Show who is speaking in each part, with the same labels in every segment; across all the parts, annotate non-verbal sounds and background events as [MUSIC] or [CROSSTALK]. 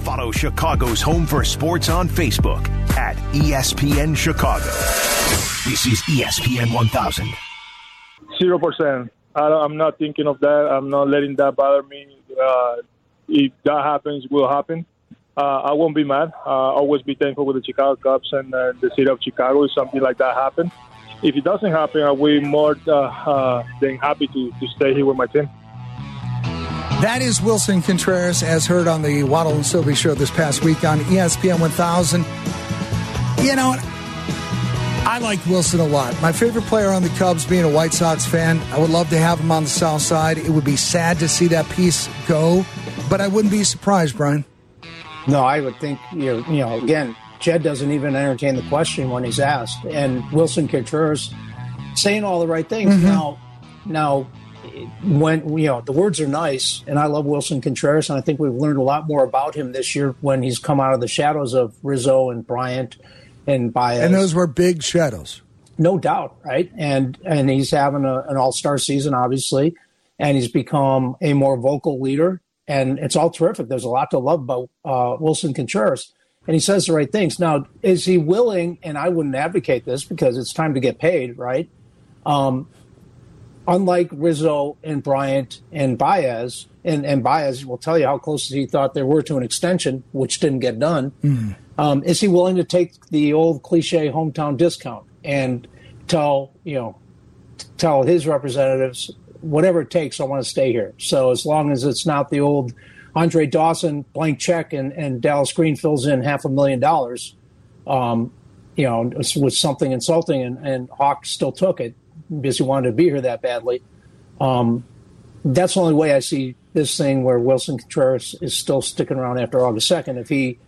Speaker 1: Follow Chicago's Home for Sports on Facebook at ESPN Chicago. This is ESPN 1000.
Speaker 2: Zero percent. I'm not thinking of that. I'm not letting that bother me. Uh, if that happens, will happen. Uh, I won't be mad. Uh, always be thankful with the Chicago Cubs and uh, the city of Chicago if something like that happens. If it doesn't happen, I'll be more uh, uh, than happy to, to stay here with my team.
Speaker 3: That is Willson Contreras, as heard on the Waddle and Silvy show this past week on ESPN 1000. You know, I like Willson a lot. My favorite player on the Cubs, being a White Sox fan, I would love to have him on the South Side. It would be sad to see that piece go, but I wouldn't be surprised, Brian.
Speaker 4: No, I would think, you know, you know again, Jed doesn't even entertain the question when he's asked. And Willson Contreras saying all the right things. Mm-hmm. Now, now, when you know the words are nice, and I love Willson Contreras, and I think we've learned a lot more about him this year when he's come out of the shadows of Rizzo and Bryant and Baez.
Speaker 3: And those were big shadows,
Speaker 4: no doubt, right? And and he's having a, an All Star season, obviously, and he's become a more vocal leader, and it's all terrific. There's a lot to love about uh, Willson Contreras and he says the right things. Now, is he willing? And I wouldn't advocate this because it's time to get paid, right? Um, unlike Rizzo and Bryant and Baez, and, and Baez will tell you how close he thought they were to an extension, which didn't get done. Mm. Um, is he willing to take the old cliche hometown discount and tell you know tell his representatives whatever it takes, I want to stay here. So as long as it's not the old Andre Dawson blank check and, and Dallas Green fills in half a million dollars, um, you know, was something insulting, and, and Hawk still took it because he wanted to be here that badly. Um, that's the only way I see this thing where Willson Contreras is still sticking around after August second. If he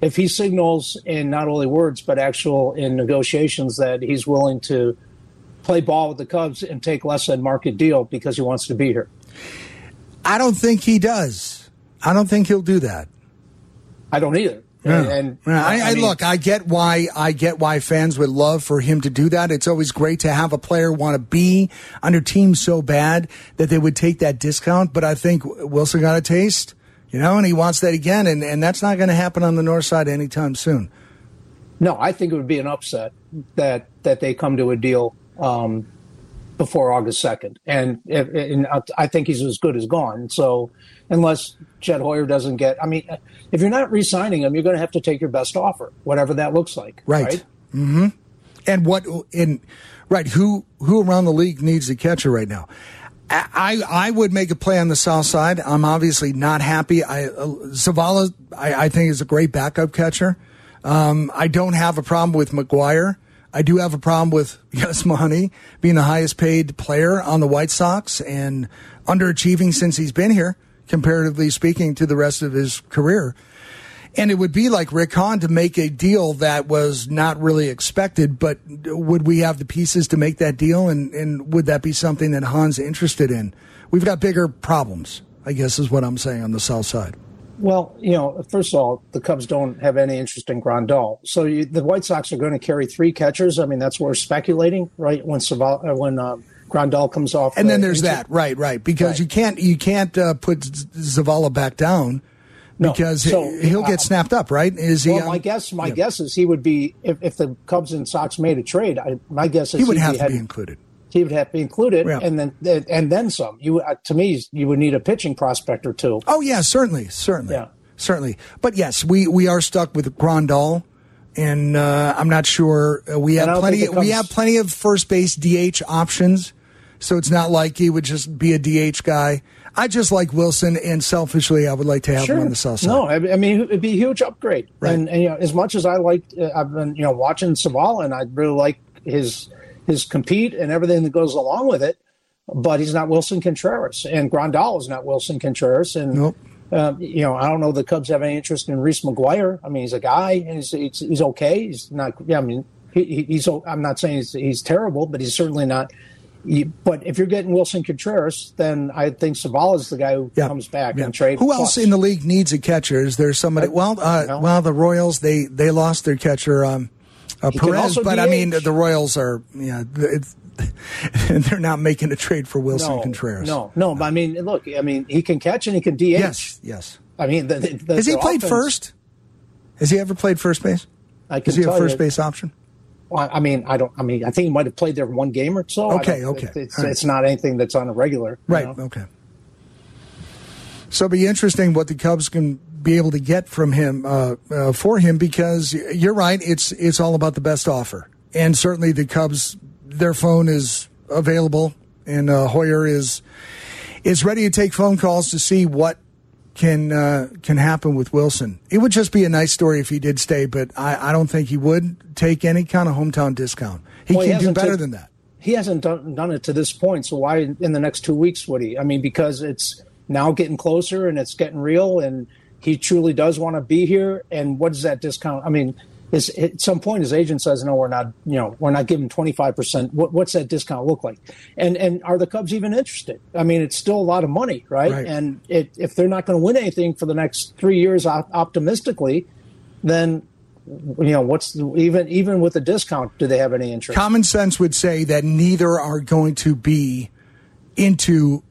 Speaker 4: if he signals in not only words but actual in negotiations that he's willing to play ball with the Cubs and take less than market deal because he wants to be here.
Speaker 3: I don't think he does. I don't think he'll do that.
Speaker 4: I don't either. Yeah. And,
Speaker 3: and I, I, I mean, look, I get why I get why fans would love for him to do that. It's always great to have a player want to be under team so bad that they would take that discount. But I think Willson got a taste, you know, and he wants that again, and, and that's not going to happen on the north side anytime soon.
Speaker 4: No, I think it would be an upset that that they come to a deal um, before August second, and, and I think he's as good as gone. So unless Jed Hoyer doesn't get. I mean, if you're not re-signing him, you're going to have to take your best offer, whatever that looks like.
Speaker 3: Right.
Speaker 4: right?
Speaker 3: Mm-hmm. And what in right who who around the league needs a catcher right now? I I would make a play on the south side. I'm obviously not happy. I uh, Zavala I, I think is a great backup catcher. Um, I don't have a problem with McGuire. I do have a problem with [LAUGHS] Yasmani being the highest paid player on the White Sox and underachieving since he's been here comparatively speaking, to the rest of his career. And it would be like Rick Hahn to make a deal that was not really expected, but would we have the pieces to make that deal? And, and would that be something that Hahn's interested in? We've got bigger problems, I guess, is what I'm saying on the south side.
Speaker 4: Well, you know, first of all, the Cubs don't have any interest in Grandal. So you, the White Sox are going to carry three catchers. I mean, that's what we're speculating, right? When Saval, uh, when uh, Grandal comes off.
Speaker 3: And then there's that, right, right, because right. you can't you can't uh, put Zavala back down because no. so, he'll get uh, snapped up, right?
Speaker 4: Is he? Well, um, my guess, my yeah. guess is he would be if, if the Cubs and Sox made a trade. I, my guess is
Speaker 3: he would have be to had, be included.
Speaker 4: He would have to be included, yeah. and then and then some. You uh, to me, you would need a pitching prospect or two.
Speaker 3: Oh yeah, certainly, certainly, yeah. certainly. But yes, we we are stuck with Grandal and uh, I'm not sure uh, we have plenty. Comes, we have plenty of first base DH options so it's not like he would just be a DH guy. I just like Willson, and selfishly, I would like to have
Speaker 4: sure.
Speaker 3: him on the south side.
Speaker 4: No, I mean it'd be a huge upgrade. Right. And, and you know, as much as I like, uh, I've been you know watching Saval, and I really like his his compete and everything that goes along with it. But he's not Willson Contreras, and Grandal is not Willson Contreras, and nope. Uh, you know, I don't know the Cubs have any interest in Reese McGuire. I mean, he's a guy, and he's he's, he's okay. He's not. Yeah, I mean, he, he's. I'm not saying he's, he's terrible, but he's certainly not but if you're getting Willson Contreras, then I think Zavala is the guy who yeah. comes back yeah. and trade.
Speaker 3: Who plus. else in the league needs a catcher? Is there somebody? Well, uh, no. well, the Royals they they lost their catcher um, uh, Perez, but DH. I mean the Royals are yeah. [LAUGHS] they're not making a trade for Willson
Speaker 4: no,
Speaker 3: Contreras.
Speaker 4: No, no. But I mean, look, I mean, he can catch and he can DH.
Speaker 3: Yes, yes.
Speaker 4: I mean, the, the,
Speaker 3: has he
Speaker 4: the
Speaker 3: played
Speaker 4: offense-
Speaker 3: first? Has he ever played first base?
Speaker 4: I can
Speaker 3: Does he have
Speaker 4: tell
Speaker 3: first
Speaker 4: you-
Speaker 3: base option?
Speaker 4: Well, I mean, I don't. I mean, I think he might have played there one game or so.
Speaker 3: Okay, okay.
Speaker 4: It's,
Speaker 3: right.
Speaker 4: it's not anything that's on a regular.
Speaker 3: Right.
Speaker 4: know?
Speaker 3: Okay. So it'll be interesting what the Cubs can be able to get from him uh, uh, for him because you're right. It's it's all about the best offer, and certainly the Cubs, their phone is available, and uh, Hoyer is is ready to take phone calls to see what can uh, can happen with Willson. It would just be a nice story if he did stay, but I, I don't think he would take any kind of hometown discount. He
Speaker 4: Well, he
Speaker 3: can do better
Speaker 4: took-
Speaker 3: than that.
Speaker 4: He hasn't done, done it to this point, so why in the next two weeks would he? I mean, because it's now getting closer and it's getting real, and he truly does want to be here. And what does that discount? I mean, is at some point his agent says, "No, we're not. You know, we're not giving twenty five percent. What, What's that discount look like?" And and are the Cubs even interested? I mean, it's still a lot of money, right?
Speaker 3: Right.
Speaker 4: And it, if they're not going to win anything for the next three years, op- optimistically, then you know what's the, even even with a discount, do they have any interest?
Speaker 3: Common sense would say that neither are going to be into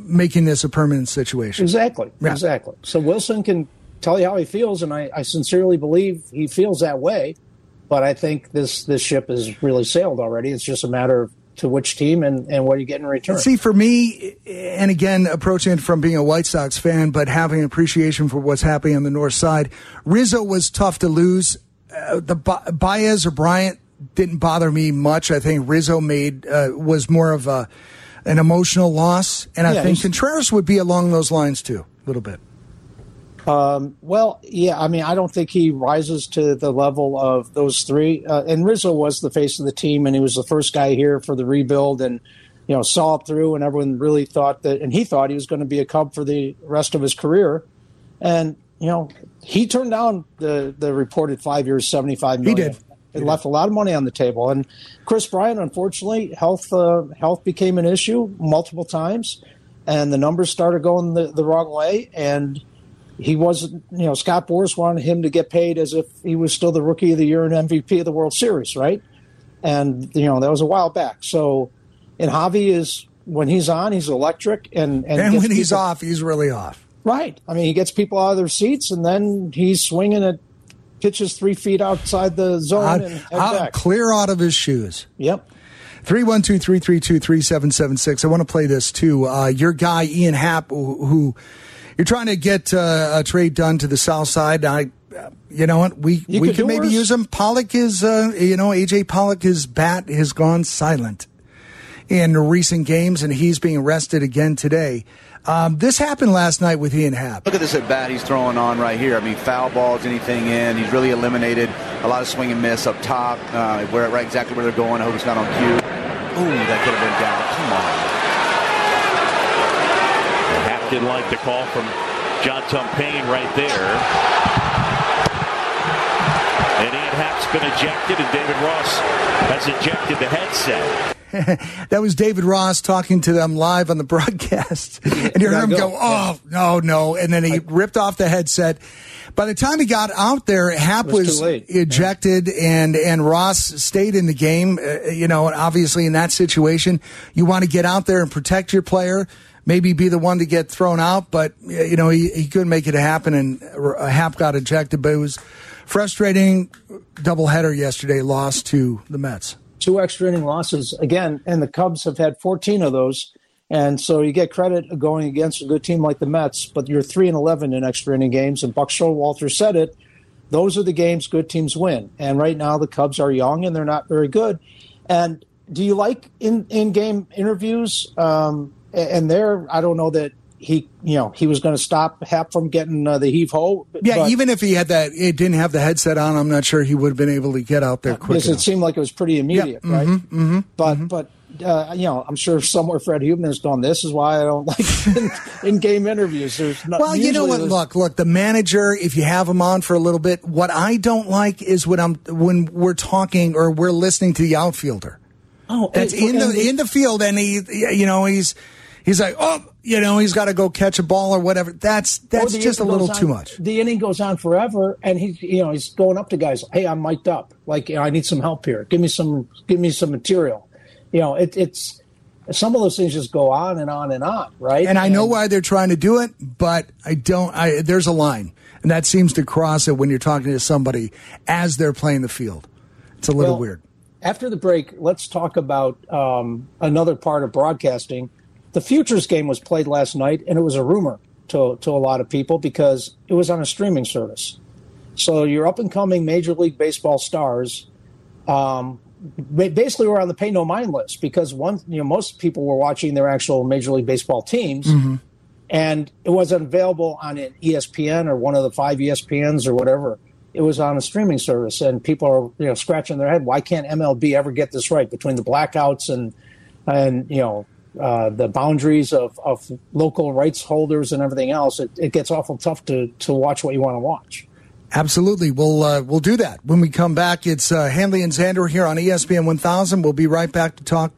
Speaker 3: making this a permanent situation.
Speaker 4: Exactly.
Speaker 3: Yeah.
Speaker 4: Exactly. So Willson can tell you how he feels, and I, I sincerely believe he feels that way. But I think this this ship has really sailed already. It's just a matter of to which team and, and what you get in return.
Speaker 3: See, for me, and again, approaching it from being a White Sox fan, but having appreciation for what's happening on the north side, Rizzo was tough to lose. Uh, the Ba- Baez or Bryant didn't bother me much. I think Rizzo made uh, was more of a an emotional loss, and I
Speaker 4: Yeah,
Speaker 3: think Contreras would be along those lines too, a little bit.
Speaker 4: Well, yeah, I mean, I don't think he rises to the level of those three. Uh, and Rizzo was the face of the team, and he was the first guy here for the rebuild, and you know saw it through. And everyone really thought that, and he thought he was going to be a Cub for the rest of his career. And you know, he turned down the the reported five years, seventy five million.
Speaker 3: did.
Speaker 4: It left a lot of money on the table. And Kris Bryant, unfortunately, health uh, health became an issue multiple times, and the numbers started going the, the wrong way. And he wasn't, you know, Scott Boras wanted him to get paid as if he was still the rookie of the year and MVP of the World Series, right? And you know that was a while back. So, and Javi is when he's on, he's electric, and and,
Speaker 3: And when he's off, he's really off.
Speaker 4: right? I mean, he gets people out of their seats, and then he's swinging at pitches three feet outside the zone
Speaker 3: Out,
Speaker 4: and
Speaker 3: out- clear out of his shoes.
Speaker 4: Yep.
Speaker 3: 312 332 3776. I want to play this too. Uh, your guy, Ian Happ, who, who you're trying to get uh, a trade done to the south side. I, you know what? We,
Speaker 4: You
Speaker 3: we
Speaker 4: could
Speaker 3: can maybe
Speaker 4: worse.
Speaker 3: use him. Pollock is, uh, you know, AJ Pollock, his bat has gone silent in recent games, and he's being arrested again today. Um, this happened last night with Ian Happ.
Speaker 5: Look at this at bat he's throwing on right here. I mean, foul balls, anything in. He's really eliminated a lot of swing and miss up top. Uh, where right exactly where they're going. I hope it's not on cue. Ooh, that could have been down. Come on.
Speaker 6: Happ didn't like the call from John Tumpane right there. And Ian Happ's been ejected, and David Ross has ejected the headset. [LAUGHS]
Speaker 3: That was David Ross talking to them live on the broadcast. [LAUGHS] And you heard him
Speaker 4: go.
Speaker 3: oh, no, no. And then he ripped off the headset. By the time he got out there,
Speaker 4: Happ was
Speaker 3: was, ejected and, and Ross stayed in the game. Uh, you know, and obviously in that situation, you want to get out there and protect your player, maybe be the one to get thrown out. But, you know, he, he couldn't make it happen and uh, Happ got ejected. But it was frustrating doubleheader yesterday, lost to the Mets.
Speaker 4: Two extra inning losses again, and the Cubs have had 14 of those. And so you get credit going against a good team like the Mets, but you're three and 11 in extra inning games. And Buck Showalter said it. Those are the games good teams win. And right now the Cubs are young and they're not very good. And do you like in in game interviews? Um, and there, I don't know that he, you know, he was going to stop Happ from getting uh, the heave ho.
Speaker 3: Yeah,
Speaker 4: but-
Speaker 3: even if he had that, it didn't have the headset on. I'm not sure he would have been able to get out there quick
Speaker 4: because it seemed like it was pretty immediate,
Speaker 3: Yeah,
Speaker 4: right?
Speaker 3: mm-hmm,
Speaker 4: but but uh, you know, I'm sure somewhere Fred Huebner has done. This is why I don't [LAUGHS] like in, in game interviews. There's not,
Speaker 3: Well, you know what? Look, look. The manager, if you have him on for a little bit, what I don't like is when I'm when we're talking or we're listening to the outfielder
Speaker 4: oh,
Speaker 3: that's in the in the field, and he, you know, he's he's like, oh, you know, he's got to go catch a ball or whatever. That's that's just a little
Speaker 4: goes
Speaker 3: too much.
Speaker 4: The inning goes on forever, and he's you know he's going up to guys. Hey, I'm mic'd up. Like you know, I need some help here. Give me some give me some material. You know, it, it's some of those things just go on and on and on, right?
Speaker 3: And I know why they're trying to do it, but I don't. I there's a line, and that seems to cross it when you're talking to somebody as they're playing the field. It's a little
Speaker 4: Well,
Speaker 3: weird.
Speaker 4: After the break, let's talk about um, another part of broadcasting. The Futures game was played last night, and it was a rumor to, to a lot of people because it was on a streaming service. So your up and coming Major League Baseball stars um, basically were on the pay no mind list because one, you know, most people were watching their actual Major League Baseball teams, and it wasn't available on an ESPN or one of the five ESPNs or whatever. It was on a streaming service, and people are you know scratching their head. Why can't MLB ever get this right between the blackouts and and you know uh, the boundaries of, of local rights holders and everything else? It, it gets awful tough to to watch what you want to watch.
Speaker 3: Absolutely, we'll uh, we'll do that when we come back. It's uh, Hanley and Zander here on ESPN 1000. We'll be right back to talk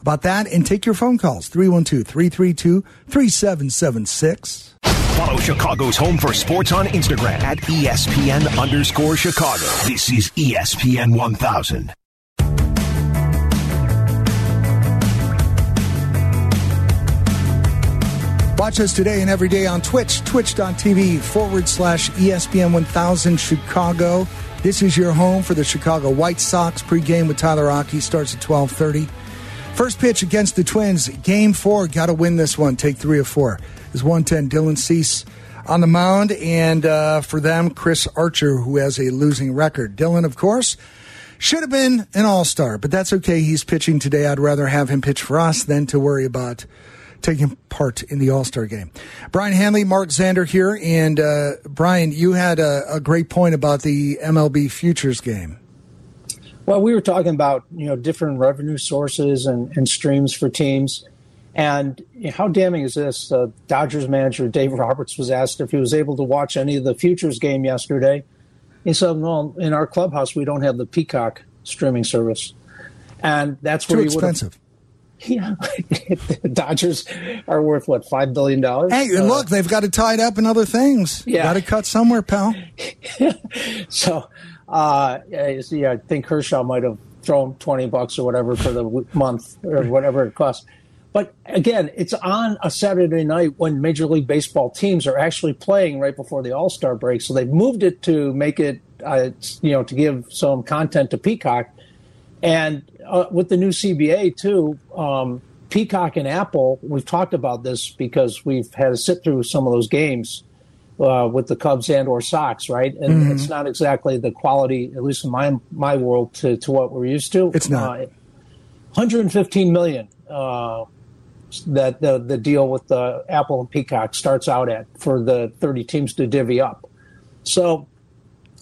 Speaker 3: about that and take your phone calls 312-332-3776.
Speaker 1: Follow Chicago's Home for Sports on Instagram at ESPN underscore Chicago. This is ESPN 1000.
Speaker 3: Watch us today and every day on Twitch, twitch.tv forward slash ESPN 1000 Chicago. This is your home for the Chicago White Sox pregame with Tyler Rocky. Starts at 1230. First pitch against the Twins. Game four. Got to win this one. Take three or four. Is 110 Dylan Cease on the mound. And uh, for them, Chris Archer, who has a losing record. Dylan, of course, should have been an all star, but that's okay. He's pitching today. I'd rather have him pitch for us than to worry about taking part in the All Star game. Brian Hanley, Mark Zander here. And uh, Brian, you had a, a great point about the MLB futures game.
Speaker 4: Well, we were talking about you know different revenue sources and, and streams for teams, and you know, how damning is this? Uh, Dodgers manager Dave Roberts was asked if he was able to watch any of the futures game yesterday. He said, "Well, in our clubhouse, we don't have the Peacock streaming service, and that's where
Speaker 3: Too
Speaker 4: he would have
Speaker 3: expensive.
Speaker 4: Yeah, the [LAUGHS] Dodgers are worth what five billion dollars.
Speaker 3: Hey, look, they've got it tied up in other things.
Speaker 4: Yeah.
Speaker 3: Got to cut somewhere, pal. [LAUGHS]
Speaker 4: so uh, yeah, see, I think Kershaw might have thrown twenty bucks or whatever for the month or whatever it costs. But again, it's on a Saturday night when Major League Baseball teams are actually playing right before the All Star break. So they've moved it to make it, uh, you know, to give some content to Peacock. And uh, with the new CBA too, um, Peacock and Apple, we've talked about this because we've had to sit through some of those games uh, with the Cubs and or Sox, right? And it's not exactly the quality, at least in my my world, to, to what we're used to.
Speaker 3: It's not.
Speaker 4: Uh, 115 million uh, that the the deal with the Apple and Peacock starts out at for the 30 teams to divvy up. So,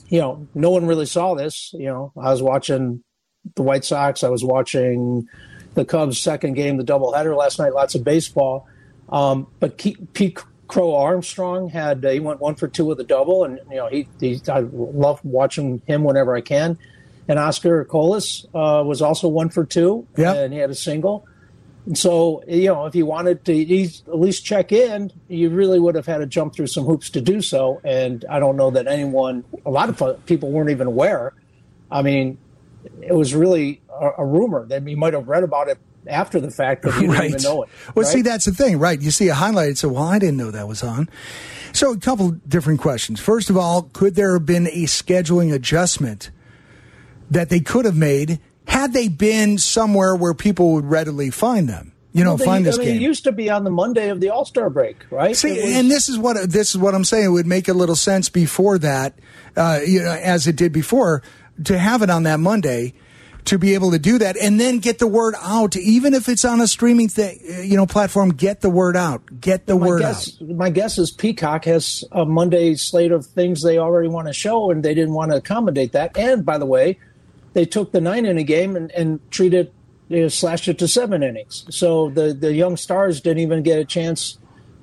Speaker 4: you know, no one really saw this. You know, I was watching the White Sox. I was watching the Cubs' second game, the doubleheader last night. Lots of baseball, um, but Ke- Pete Crow Armstrong had uh, he went one for two with a double, and you know he, he I love watching him whenever I can. And Oscar Colas uh, was also one for two,
Speaker 3: Yeah.
Speaker 4: and he had a single. And so, you know, if you wanted to at least check in, you really would have had to jump through some hoops to do so. And I don't know that anyone, a lot of people weren't even aware. I mean, it was really a, a rumor that you might have read about it after the fact, but you didn't
Speaker 3: right.
Speaker 4: even know it.
Speaker 3: Well, see, that's the thing, right? You see a highlight and say, well, I didn't know that was on. So, a couple different questions. First of all, could there have been a scheduling adjustment that they could have made had they been somewhere where people would readily find them? You know,
Speaker 4: Well, they-
Speaker 3: find this
Speaker 4: I mean,
Speaker 3: game.
Speaker 4: It used to be on the Monday of the All Star break, right?
Speaker 3: See,
Speaker 4: was-
Speaker 3: and this is what this is what I'm saying. It would make a little sense before that, uh, you know, as it did before, to have it on that Monday, to be able to do that, and then get the word out, even if it's on a streaming thing, you know, platform. Get the word out. Get the
Speaker 4: my
Speaker 3: word
Speaker 4: guess,
Speaker 3: out.
Speaker 4: my guess is Peacock has a Monday slate of things they already want to show, and they didn't want to accommodate that. And by the way, they took the nine inning game and, and treated you know, slashed it to seven innings. So the the young stars didn't even get a chance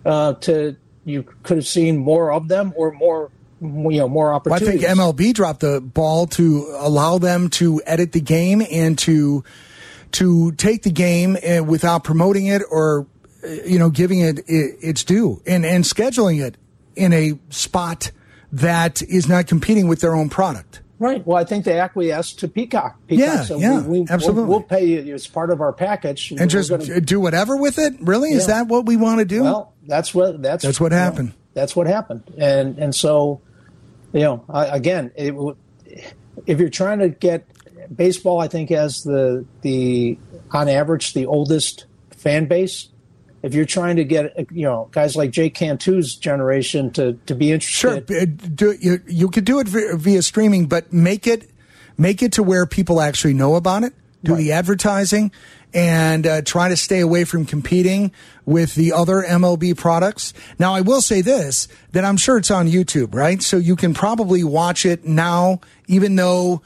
Speaker 4: uh, to. You could have seen more of them or more, you know, more
Speaker 3: Well, I think MLB dropped the ball to allow them to edit the game and to to take the game uh, without promoting it or uh, you know giving it its due and and scheduling it in a spot that is not competing with their own product.
Speaker 4: Right. Well, I think they acquiesced to Peacock. Peacock
Speaker 3: Yeah,
Speaker 4: said,
Speaker 3: yeah,
Speaker 4: we, we,
Speaker 3: absolutely.
Speaker 4: We'll, we'll pay you as part of our package,
Speaker 3: and
Speaker 4: We're
Speaker 3: just
Speaker 4: gonna-
Speaker 3: do whatever with it. Really, is that what we want to do?
Speaker 4: Well, that's what that's
Speaker 3: That's what
Speaker 4: you know,
Speaker 3: happened.
Speaker 4: that's what happened, and and so, you know, I, again, it, if you're trying to get baseball, I think has the the on average the oldest fan base. If you're trying to get you know guys like Jake Cantu's generation to to be interested,
Speaker 3: sure, do, you you could do it via, via streaming, but make it make it to where people actually know about it. Do the advertising and uh, try to stay away from competing with the other MLB products. Now, I will say this: that I'm sure it's on YouTube, right? So you can probably watch it now, even though.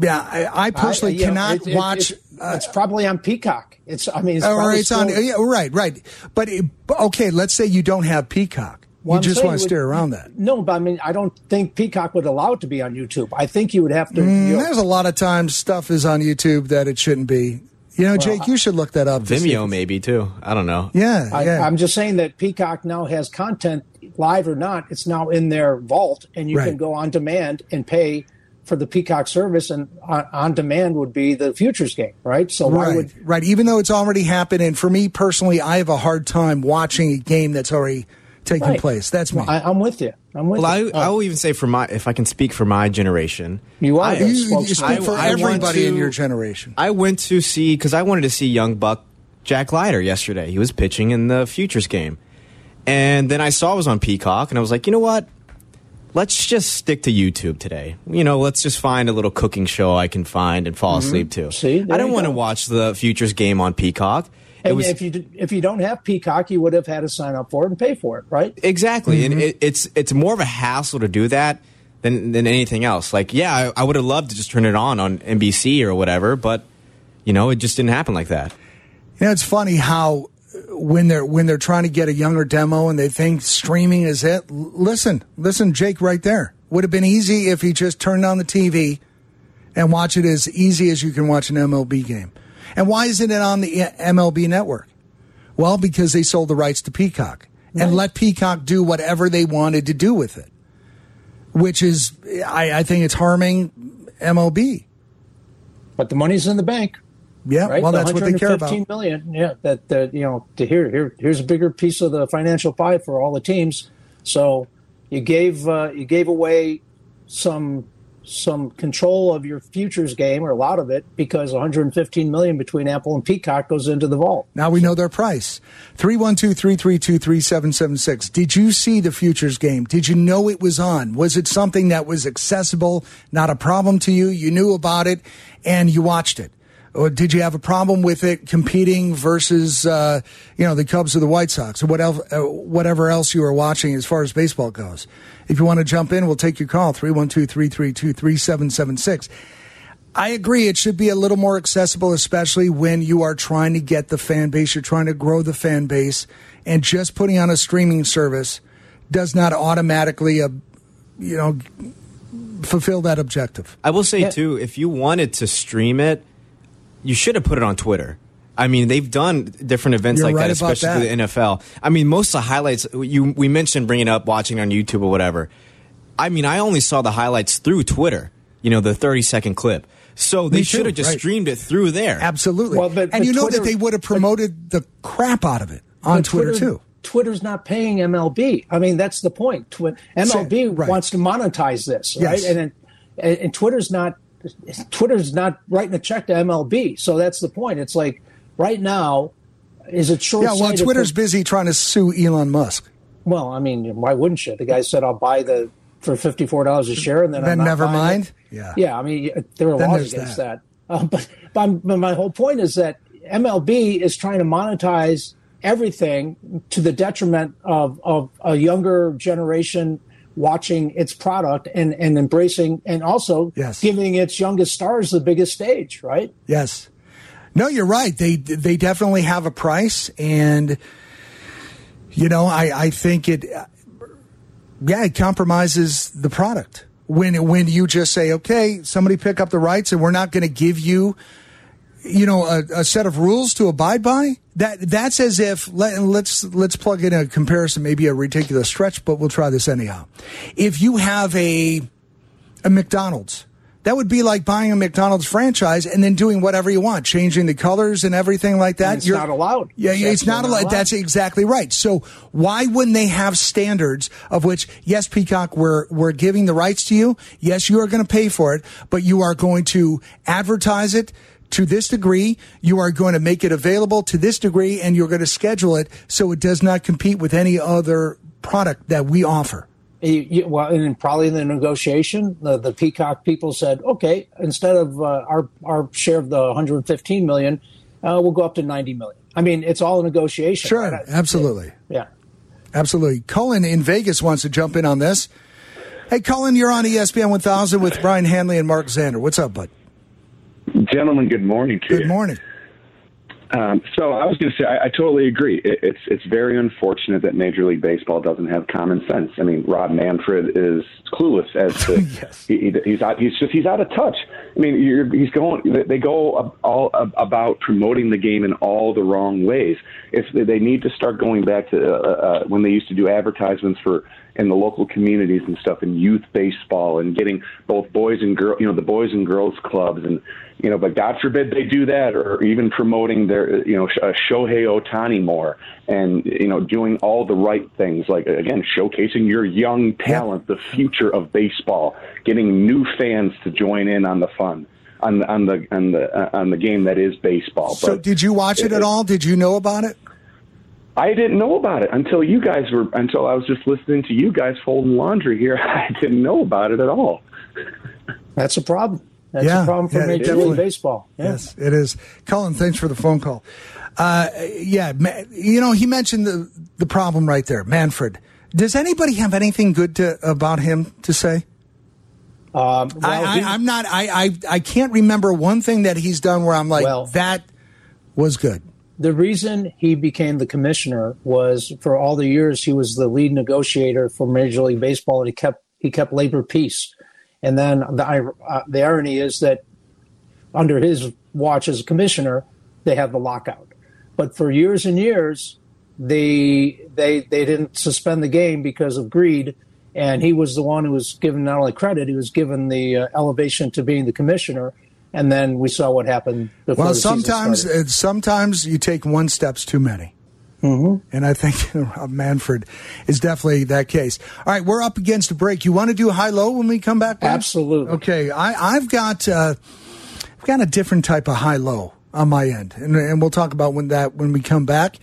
Speaker 3: Yeah, I, I personally
Speaker 4: I- you know,
Speaker 3: cannot
Speaker 4: it- it-
Speaker 3: watch.
Speaker 4: It's, it's probably on Peacock. It's I mean, it's
Speaker 3: or
Speaker 4: probably
Speaker 3: it's on. Yeah, right, right. But it, okay, let's say you don't have Peacock.
Speaker 4: Well,
Speaker 3: you
Speaker 4: I'm
Speaker 3: just want to steer around that.
Speaker 4: No, but I mean, I don't think Peacock would allow it to be on YouTube. I think you would have to. you know,
Speaker 3: There's a lot of times stuff is on YouTube that it shouldn't be. You know, Jake, you should look that up. to see-
Speaker 7: Vimeo maybe too. I don't know.
Speaker 3: Yeah,
Speaker 4: I,
Speaker 3: yeah.
Speaker 4: I'm just saying that Peacock now has content, live or not. It's now in their vault, and you
Speaker 3: Right.
Speaker 4: can go on demand and pay for the Peacock service. And on, on demand would be the futures game, right? So why
Speaker 3: right,
Speaker 4: would
Speaker 3: right. Even though it's already happened, and for me personally, I have a hard time watching a game that's already taking
Speaker 4: Right.
Speaker 3: place. That's me.
Speaker 4: I, I'm with you. I'm with
Speaker 7: Well, I,
Speaker 4: you.
Speaker 7: I
Speaker 4: Oh,
Speaker 7: will even say for my, if I can speak for my generation,
Speaker 4: You are
Speaker 7: I,
Speaker 3: you, you speak
Speaker 7: I-
Speaker 3: for
Speaker 7: I want
Speaker 3: everybody in
Speaker 7: to-
Speaker 3: your generation.
Speaker 7: I went to see because I wanted to see young buck Jack Leiter yesterday. He was pitching in the futures game, and then I saw it was on Peacock, and I was like, you know what? Let's just stick to YouTube today. You know, let's just find a little cooking show I can find and fall mm-hmm. asleep to.
Speaker 4: See,
Speaker 7: I don't want to watch the futures game on Peacock. It
Speaker 4: and
Speaker 7: was
Speaker 4: if you if you don't have Peacock, you would have had to sign up for it and pay for it, right?
Speaker 7: Exactly,
Speaker 3: Mm-hmm.
Speaker 7: and it, it's it's more of a hassle to do that than than anything else. Like, yeah, I, I would have loved to just turn it on on NBC or whatever, but you know, it just didn't happen like that.
Speaker 3: You know, it's funny how uh, when they're when they're trying to get a younger demo and they think streaming is it. Listen, listen, Jake, right there would have been easy if he just turned on the TV and watch it as easy as you can watch an MLB game. And why isn't it on the MLB network? Well, because they sold the rights to Peacock and let Peacock do whatever they wanted to do with it, which is, I, I think it's harming MLB.
Speaker 4: But the money's in the bank.
Speaker 3: Yeah,
Speaker 4: right?
Speaker 3: well,
Speaker 4: The
Speaker 3: that's what they care about.
Speaker 4: 115 million, yeah. That that you know, to here, here, here's a bigger piece of the financial pie for all the teams. So you gave uh, you gave away some some control of your futures game or a lot of it because 115 million between Apple and Peacock goes into the vault.
Speaker 3: Now we know their price. 312 332 3776. Did you see the futures game? Did you know it was on? Was it something that was accessible, not a problem to you? You knew about it and you watched it? Or did you have a problem with it competing versus, uh, you know, the Cubs or the White Sox or what else, uh, whatever else you were watching as far as baseball goes? If you want to jump in, we'll take your call 312 332 3776. I agree. It should be a little more accessible, especially when you are trying to get the fan base, you're trying to grow the fan base, and just putting on a streaming service does not automatically, uh, you know, fulfill that objective.
Speaker 7: I will say
Speaker 4: Yeah.
Speaker 7: too, if you wanted to stream it, you should have put it on Twitter. I mean, they've done different events
Speaker 3: You're
Speaker 7: like
Speaker 3: right
Speaker 7: that, especially
Speaker 3: that.
Speaker 7: the NFL. I mean, most of the highlights you we mentioned bringing up watching on YouTube or whatever. I mean, I only saw the highlights through Twitter. You know, the thirty second clip. So they should have just
Speaker 3: right.
Speaker 7: streamed it through there.
Speaker 3: Absolutely.
Speaker 4: Well, but-
Speaker 3: and
Speaker 4: but
Speaker 3: you know
Speaker 4: Twitter-
Speaker 3: that they would have promoted the crap out of it on
Speaker 4: But
Speaker 3: Twitter, too.
Speaker 4: Twitter's not paying MLB. I mean, that's the point. Twi- MLB
Speaker 3: right.
Speaker 4: wants to monetize this, right?
Speaker 3: Yes.
Speaker 4: And, and and Twitter's not Twitter's not writing a check to MLB. So that's the point. It's like right now, is it short?
Speaker 3: Yeah, well, Twitter's busy trying to sue Elon Musk.
Speaker 4: well, I mean, why wouldn't you? The guy said, "I'll buy the for fifty four dollars a share," and then
Speaker 3: Then never mind?
Speaker 4: it.
Speaker 3: Yeah.
Speaker 4: yeah. I mean, there are
Speaker 3: Then
Speaker 4: laws against
Speaker 3: that.
Speaker 4: that. Uh, [LAUGHS] but but, but my whole point is that MLB is trying to monetize everything to the detriment of of a younger generation watching its product and and embracing and also
Speaker 3: Yes.
Speaker 4: giving its youngest stars the biggest stage, right?
Speaker 3: Yes. No, you're right. They they definitely have a price, and you know, I I think it. Yeah, it compromises the product when when you just say, okay, somebody pick up the rights, and we're not going to give you, you know, a, a set of rules to abide by. That that's as if let, let's let's plug in a comparison, maybe a ridiculous stretch, but we'll try this anyhow. If you have a a McDonald's That would be like buying a McDonald's franchise and then doing whatever you want, changing the colors and everything like that.
Speaker 4: And it's not allowed.
Speaker 3: Yeah,
Speaker 4: It's
Speaker 3: it's not
Speaker 4: absolutely
Speaker 3: allowed.
Speaker 4: not
Speaker 3: That's exactly right. So why wouldn't they have standards of which, yes, Peacock, we're we're giving the rights to you. Yes, you are going to pay for it, but you are going to advertise it to this degree. You are going to make it available to this degree, and you're going to schedule it so it does not compete with any other product that we offer.
Speaker 4: You, you, well, and probably in the negotiation, the, the Peacock people said, okay, instead of uh, our our share of the 115 million, uh, we'll go up to 90 million. I mean, it's all a negotiation.
Speaker 3: Sure,
Speaker 4: right?
Speaker 3: absolutely.
Speaker 4: Yeah.
Speaker 3: Absolutely. Cullen in Vegas wants to jump in on this. Hey, Cullen, you're on ESPN 1000 with Brian Hanley and Mark Zander. What's up, bud?
Speaker 8: Gentlemen, good morning to
Speaker 3: Good
Speaker 8: you.
Speaker 3: morning.
Speaker 8: Um, so I was going to say, I, I totally agree. It, it's it's very unfortunate that Major League Baseball doesn't have common sense. I mean, Rob Manfred is clueless as to [LAUGHS]
Speaker 3: Yes.
Speaker 8: he, he- he's out, he's just he's out of touch. I mean, you're, he's going. They go all about promoting the game in all the wrong ways. If they- they need to start going back to uh, uh, when they used to do advertisements for in the local communities and stuff, and youth baseball, and getting both boys and girl, you know, the boys and girls clubs, and you know, but God forbid they do that, or even promoting their, you know, uh, Shohei Ohtani more, and you know, doing all the right things, like again, showcasing your young talent, the future of baseball, getting new fans to join in on the fun. On the on the on the uh, on the game that is baseball.
Speaker 3: So,
Speaker 8: But
Speaker 3: did you watch it at all? Did you know about it?
Speaker 8: I didn't know about it until you guys were until I was just listening to you guys folding laundry here. [LAUGHS] I didn't know about it at all.
Speaker 4: That's a problem. That's
Speaker 3: Yeah,
Speaker 4: a problem for
Speaker 3: yeah,
Speaker 4: Major
Speaker 3: definitely.
Speaker 4: League Baseball. Yeah.
Speaker 3: Yes, it is. Colin, thanks for the phone call. Uh, yeah, you know, he mentioned the the problem right there, Manfred. Does anybody have anything good to, about him to say?
Speaker 4: Um, well,
Speaker 3: I, I, I'm not. I, I I can't remember one thing that he's done where I'm like
Speaker 4: Well-
Speaker 3: that was good.
Speaker 4: The reason he became the commissioner was for all the years he was the lead negotiator for Major League Baseball, and he kept he kept labor peace. And then the uh, the irony is that under his watch as a commissioner, they had the lockout. But for years and years, they they they didn't suspend the game because of greed. And he was the one who was given not only credit, he was given the uh, elevation to being the commissioner. And then we saw what happened. Before
Speaker 3: Well, sometimes sometimes you take one steps too many. Mm-hmm. And I think [LAUGHS] Rob Manfred is definitely that case. All right, we're up against a break. You want to do high low when we come back?
Speaker 4: Absolutely.
Speaker 3: Okay, I, I've got uh, I've got a different type of high low on my end, and, and we'll talk about when that when we come back.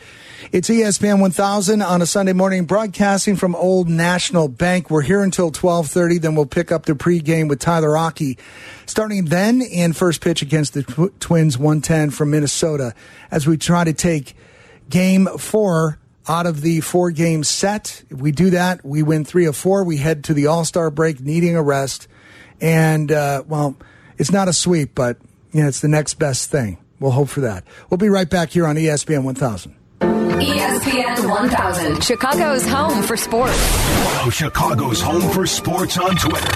Speaker 3: It's ESPN 1000 on a Sunday morning, broadcasting from Old National Bank. We're here until 12:30. Then we'll pick up the pregame with Tyler Aki, starting then in first pitch against the tw- Twins, 110 from Minnesota, as we try to take Game Four out of the four game set. If we do that, we win three of four. We head to the All Star break, needing a rest, and uh, well, it's not a sweep, but you know, it's the next best thing. We'll hope for that. We'll be right back here on ESPN 1000.
Speaker 9: ESPN 1000, Chicago's home for sports.
Speaker 1: Follow Chicago's home for sports on Twitter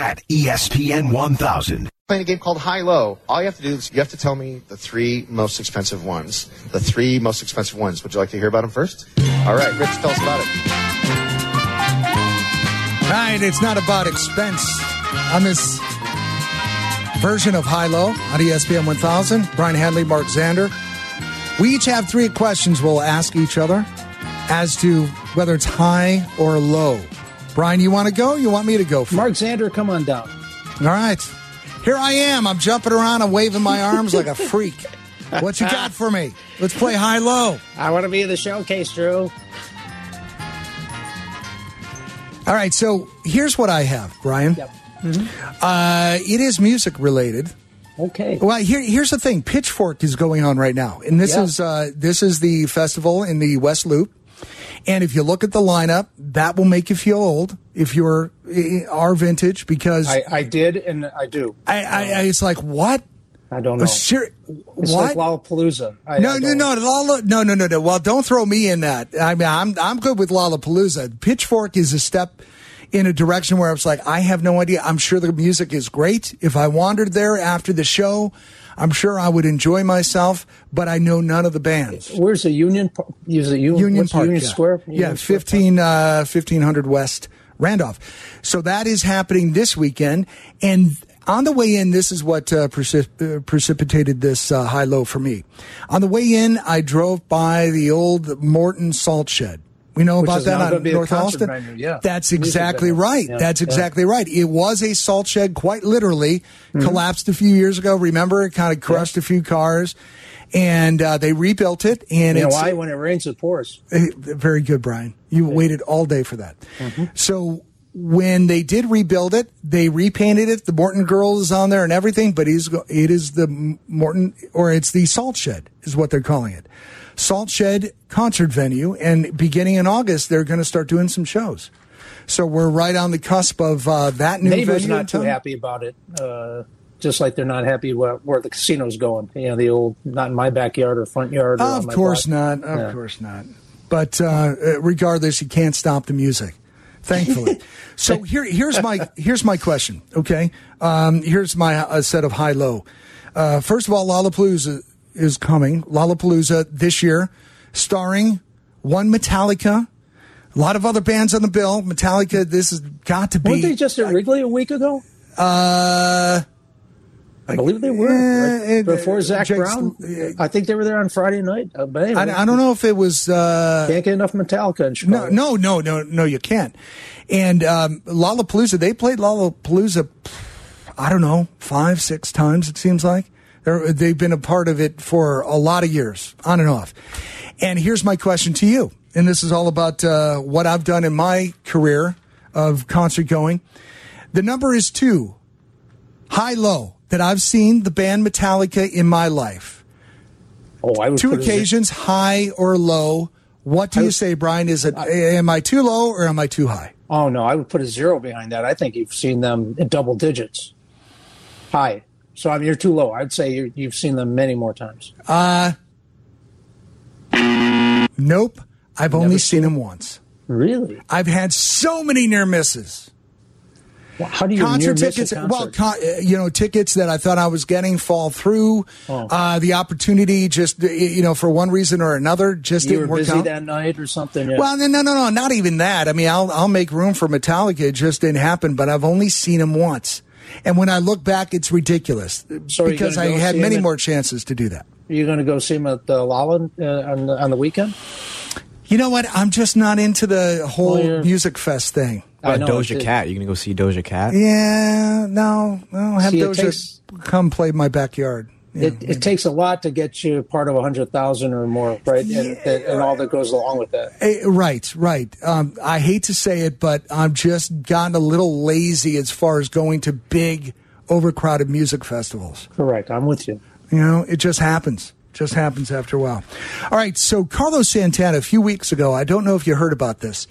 Speaker 1: at ESPN 1000.
Speaker 10: playing a game called High Low. All you have to do is you have to tell me the three most expensive ones. The three most expensive ones. Would you like to hear about them first? All right, Rich, tell us about it.
Speaker 3: Right, it's not about expense on this version of High Low on ESPN 1000. Brian Hanley, Mark Zander. We each have three questions we'll ask each other as to whether it's high or low. Brian, you want to go? You want me to go? For
Speaker 4: Mark Zander, come on down.
Speaker 3: All right. Here I am. I'm jumping around. I'm waving my arms like a freak. What you got for me? Let's play high low.
Speaker 4: I want to be in the showcase, Drew.
Speaker 3: All right. So here's what I have, Brian.
Speaker 4: Yep.
Speaker 3: Uh, it is music related.
Speaker 4: Okay.
Speaker 3: Well, here, here's the thing. Pitchfork is going on right now, and this
Speaker 4: Yeah.
Speaker 3: is uh, this is the festival in the West Loop. And if you look at the lineup, that will make you feel old if you're uh, our vintage because
Speaker 4: I, I did and I do.
Speaker 3: I, I, I it's like what?
Speaker 4: I don't know.
Speaker 3: Seri-
Speaker 4: It's
Speaker 3: what?
Speaker 4: like Lollapalooza. I,
Speaker 3: no,
Speaker 4: I
Speaker 3: no, no, Lala, no, no, no, no. Well, don't throw me in that. I mean, I'm I'm good with Lollapalooza. Pitchfork is a step in a direction where I was like, I have no idea. I'm sure the music is great. If I wandered there after the show, I'm sure I would enjoy myself. But I know none of the bands.
Speaker 4: Where's the Union? Is it Union,
Speaker 3: Union Park,
Speaker 4: Union
Speaker 3: yeah.
Speaker 4: Square?
Speaker 3: yeah,
Speaker 4: Union Square?
Speaker 3: 15, uh, 1500 West Randolph. So that is happening this weekend. And On the way in, this is what uh, precip- uh, precipitated this uh, high low for me. On the way in, I drove by the old Morton Salt Shed. We know
Speaker 4: Which
Speaker 3: about that on
Speaker 4: gonna be a
Speaker 3: North Elston.
Speaker 4: venue, yeah.
Speaker 3: That's exactly right.
Speaker 4: Yeah,
Speaker 3: That's
Speaker 4: yeah.
Speaker 3: exactly right. It was a salt shed, quite literally,
Speaker 4: Mm-hmm.
Speaker 3: collapsed a few years ago. Remember, it kind of crushed a few cars, and uh, they rebuilt it. And
Speaker 4: You know why? When it rains, it pours.
Speaker 3: Very good, Brian. You waited all day for that.
Speaker 4: Mm-hmm.
Speaker 3: So when they did rebuild it, they repainted it. The Morton girl is on there and everything, but it is the Morton or it's the Salt Shed is what they're calling it. Salt Shed concert venue, and beginning in August, they're going to start doing some shows. So we're right on the cusp of uh, that new
Speaker 4: Neighbors
Speaker 3: venue.
Speaker 4: not too happy about it. Uh, just like they're not happy where, where the casino's going. You know, the old not in my backyard or front yard. Or
Speaker 3: Of course
Speaker 4: block.
Speaker 3: not. Of
Speaker 4: Yeah.
Speaker 3: course not. But uh, regardless, you can't stop the music. Thankfully. [LAUGHS] so here, here's my here's my question. Okay, um, here's my uh, set of high low. Uh, first of all, Lollapalooza is coming. Lollapalooza this year, starring one Metallica, a lot of other bands on the bill. Metallica. This has got to be.
Speaker 4: Weren't they just at Wrigley a week ago?
Speaker 3: Uh,
Speaker 4: I believe they were
Speaker 3: Eh, eh,
Speaker 4: before Zac
Speaker 3: Jake's-
Speaker 4: Brown. I think they were there on Friday night. Uh, but anyway,
Speaker 3: I, I don't know if it was. Uh,
Speaker 4: Can't get enough Metallica in
Speaker 3: No,
Speaker 4: Chicago.
Speaker 3: no, no, no, no, you can't. And um, Lollapalooza, they played Lollapalooza, I don't know, five, six times, it seems like. They're, they've been a part of it for a lot of years, on and off. And here's my question to you. And this is all about uh, what I've done in my career of concert going. The number is two, high low, that I've seen the band Metallica in my life.
Speaker 4: Oh, I would
Speaker 3: Two
Speaker 4: put it as-
Speaker 3: occasions, high or low. What do you say, Brian? Is it am I too low or am I too high?
Speaker 4: Oh no, I would put a zero behind that. I think you've seen them in double digits, high. So I mean, you're too low. I'd say you're, you've seen them many more times.
Speaker 3: Uh Nope. I've only seen them once.
Speaker 4: Really?
Speaker 3: I've had so many near misses.
Speaker 4: Well, how do you near
Speaker 3: concert tickets?
Speaker 4: concert?
Speaker 3: Well, con- uh, you know, tickets that I thought I was getting fall through.
Speaker 4: Oh.
Speaker 3: Uh, the opportunity just, you know, for one reason or another, just
Speaker 4: you
Speaker 3: didn't
Speaker 4: were
Speaker 3: work
Speaker 4: busy
Speaker 3: out.
Speaker 4: that night or something. Yeah.
Speaker 3: Well, no, no, no, no, not even that. I mean, I'll I'll make room for Metallica. It just didn't happen. But I've only seen them once, and when I look back, it's ridiculous
Speaker 4: So
Speaker 3: because I had many
Speaker 4: him at-
Speaker 3: more chances to do that.
Speaker 4: Are You're going to go see him at the Lala uh, on, the, on the weekend?
Speaker 3: You know what? I'm just not into the whole
Speaker 4: Well,
Speaker 3: music fest thing.
Speaker 4: I
Speaker 7: About
Speaker 4: know,
Speaker 7: Doja
Speaker 4: it-
Speaker 7: Cat. You gonna go see Doja Cat?
Speaker 3: Yeah, no, I don't have
Speaker 4: See,
Speaker 3: Doja
Speaker 4: takes-
Speaker 3: come play my backyard.
Speaker 4: It, it takes a lot to get you part of a hundred thousand or more, right? And, and all that goes along with that.
Speaker 3: Eh, right, right. Um, I hate to say it, but I've just gotten a little lazy as far as going to big, overcrowded music festivals.
Speaker 4: Correct. I'm with you.
Speaker 3: You know, it just happens. Just happens after a while. All right, so Carlos Santana, a few weeks ago, I don't know if you heard about this,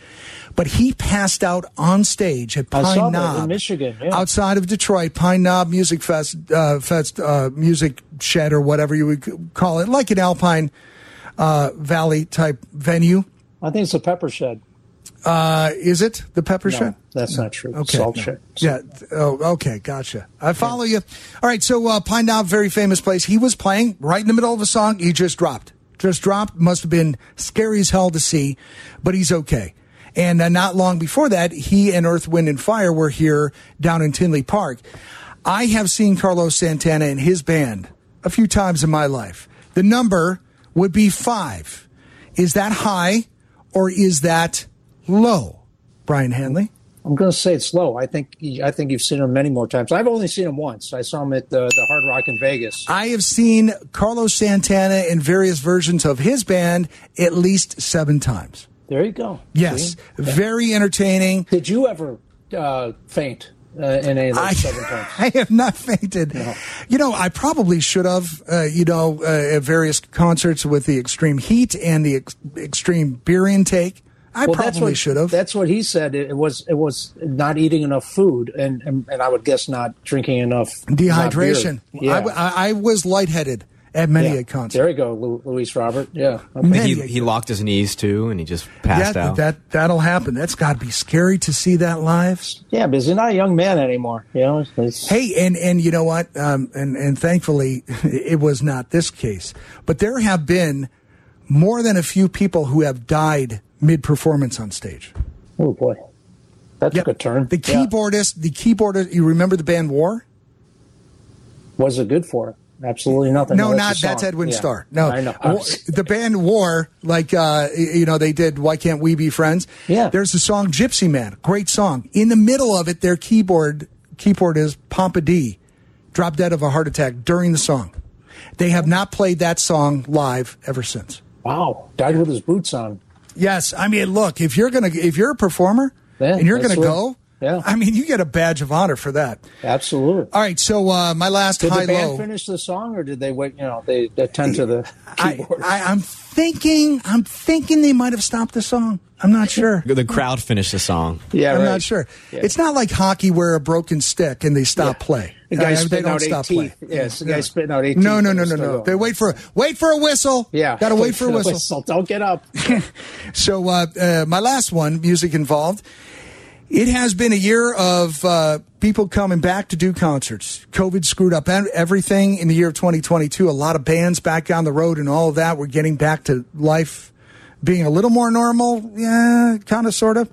Speaker 3: but he passed out on stage at Pine Knob.
Speaker 4: Michigan. Yeah.
Speaker 3: outside of Detroit, Pine Knob Music Fest, uh, Fest, uh, Music Shed, or whatever you would call it, like an Alpine uh, Valley type venue.
Speaker 4: I think it's a pepper shed.
Speaker 3: Uh, is it the Pepper
Speaker 4: No,
Speaker 3: Shed?
Speaker 4: that's not true.
Speaker 3: Okay.
Speaker 4: Salt
Speaker 3: no.
Speaker 4: shed.
Speaker 3: Yeah. Oh, okay. Gotcha. I follow you. All right. So, uh, Pine Knob, very famous place. He was playing right in the middle of a song. He just dropped. Just dropped. Must have been scary as hell to see, but he's okay. And uh, not long before that, he and Earth, Wind, and Fire were here down in Tinley Park. I have seen Carlos Santana and his band a few times in my life. The number would be five. Is that high or is that low? Brian Hanley?
Speaker 4: I'm going to say it's low. I think I think you've seen him many more times. I've only seen him once. I saw him at the, the Hard Rock in Vegas.
Speaker 3: I have seen Carlos Santana in various versions of his band at least seven times.
Speaker 4: There you go.
Speaker 3: Yes,
Speaker 4: See?
Speaker 3: very entertaining.
Speaker 4: Did you ever uh, faint uh, in any of those
Speaker 3: I,
Speaker 4: seven [LAUGHS] times?
Speaker 3: I have not fainted. You know, I probably should have. Uh, you know, uh, at various concerts with the extreme heat and the ex- extreme beer intake. I
Speaker 4: Well,
Speaker 3: probably should have.
Speaker 4: That's what he said. It was it was not eating enough food, and and, and I would guess not drinking enough not
Speaker 3: Dehydration.
Speaker 4: beer.
Speaker 3: I,
Speaker 4: Yeah.
Speaker 3: I, I was lightheaded at many
Speaker 4: Yeah.
Speaker 3: a concert.
Speaker 4: There you go, Lu- Luis Robert. Yeah. Okay.
Speaker 7: He, he locked his knees too, and he just passed
Speaker 3: yeah,
Speaker 7: out.
Speaker 3: that that'll happen. That's got to be scary to see that live.
Speaker 4: Yeah, because he's not a young man anymore. You know. It's-
Speaker 3: Hey, and and you know what? Um, and and thankfully, [LAUGHS] it was not this case. But there have been more than a few people who have died mid performance on stage.
Speaker 4: oh boy, that
Speaker 3: Yep.
Speaker 4: took a turn.
Speaker 3: The
Speaker 4: Yeah.
Speaker 3: keyboardist, the keyboardist. You remember the band War?
Speaker 4: Was it good for? Absolutely nothing.
Speaker 3: No,
Speaker 4: that's
Speaker 3: not that's Edwin
Speaker 4: Yeah.
Speaker 3: Starr. No,
Speaker 4: I know.
Speaker 3: The band War, like uh, you know, they did "Why Can't We Be Friends?"
Speaker 4: Yeah.
Speaker 3: There's the song "Gypsy Man," great song. In the middle of it, their keyboard keyboard is Papa Dee, drop dead of a heart attack during the song. They have not played that song live ever since.
Speaker 4: Wow, died with his boots on.
Speaker 3: Yes, I mean, look, if you're gonna if you're a performer
Speaker 4: Yeah,
Speaker 3: and you're gonna
Speaker 4: what-
Speaker 3: go,
Speaker 4: yeah.
Speaker 3: I mean, you get a badge of honor for that.
Speaker 4: Absolutely.
Speaker 3: All right, so uh, my last high low.
Speaker 4: Did
Speaker 3: high
Speaker 4: the band
Speaker 3: low.
Speaker 4: finish the song, or did they wait? You know, they attend to the keyboard.
Speaker 3: I, I'm thinking, I'm thinking they might have stopped the song. I'm not sure. [LAUGHS]
Speaker 7: The crowd finished the song.
Speaker 4: yeah,
Speaker 3: I'm
Speaker 4: right.
Speaker 3: not sure.
Speaker 4: Yeah.
Speaker 3: It's not like hockey where a broken stick and they stop
Speaker 4: Yeah.
Speaker 3: play.
Speaker 4: The guy
Speaker 3: Uh,
Speaker 4: spitting
Speaker 3: they don't
Speaker 4: out eight
Speaker 3: stop play.
Speaker 4: Yes, the
Speaker 3: Yeah.
Speaker 4: guy spitting out eight
Speaker 3: No, no, no, no, no.
Speaker 4: going.
Speaker 3: They wait for wait for a whistle.
Speaker 4: Yeah,
Speaker 3: got to wait for a
Speaker 4: the
Speaker 3: whistle.
Speaker 4: Don't get up. [LAUGHS]
Speaker 3: So uh, uh, my last one, music involved. It has been a year of uh, people coming back to do concerts. COVID screwed up everything in the year of 2022. A lot of bands back on the road and all of that. We're getting back to life being a little more normal. Yeah, kind of, sort of.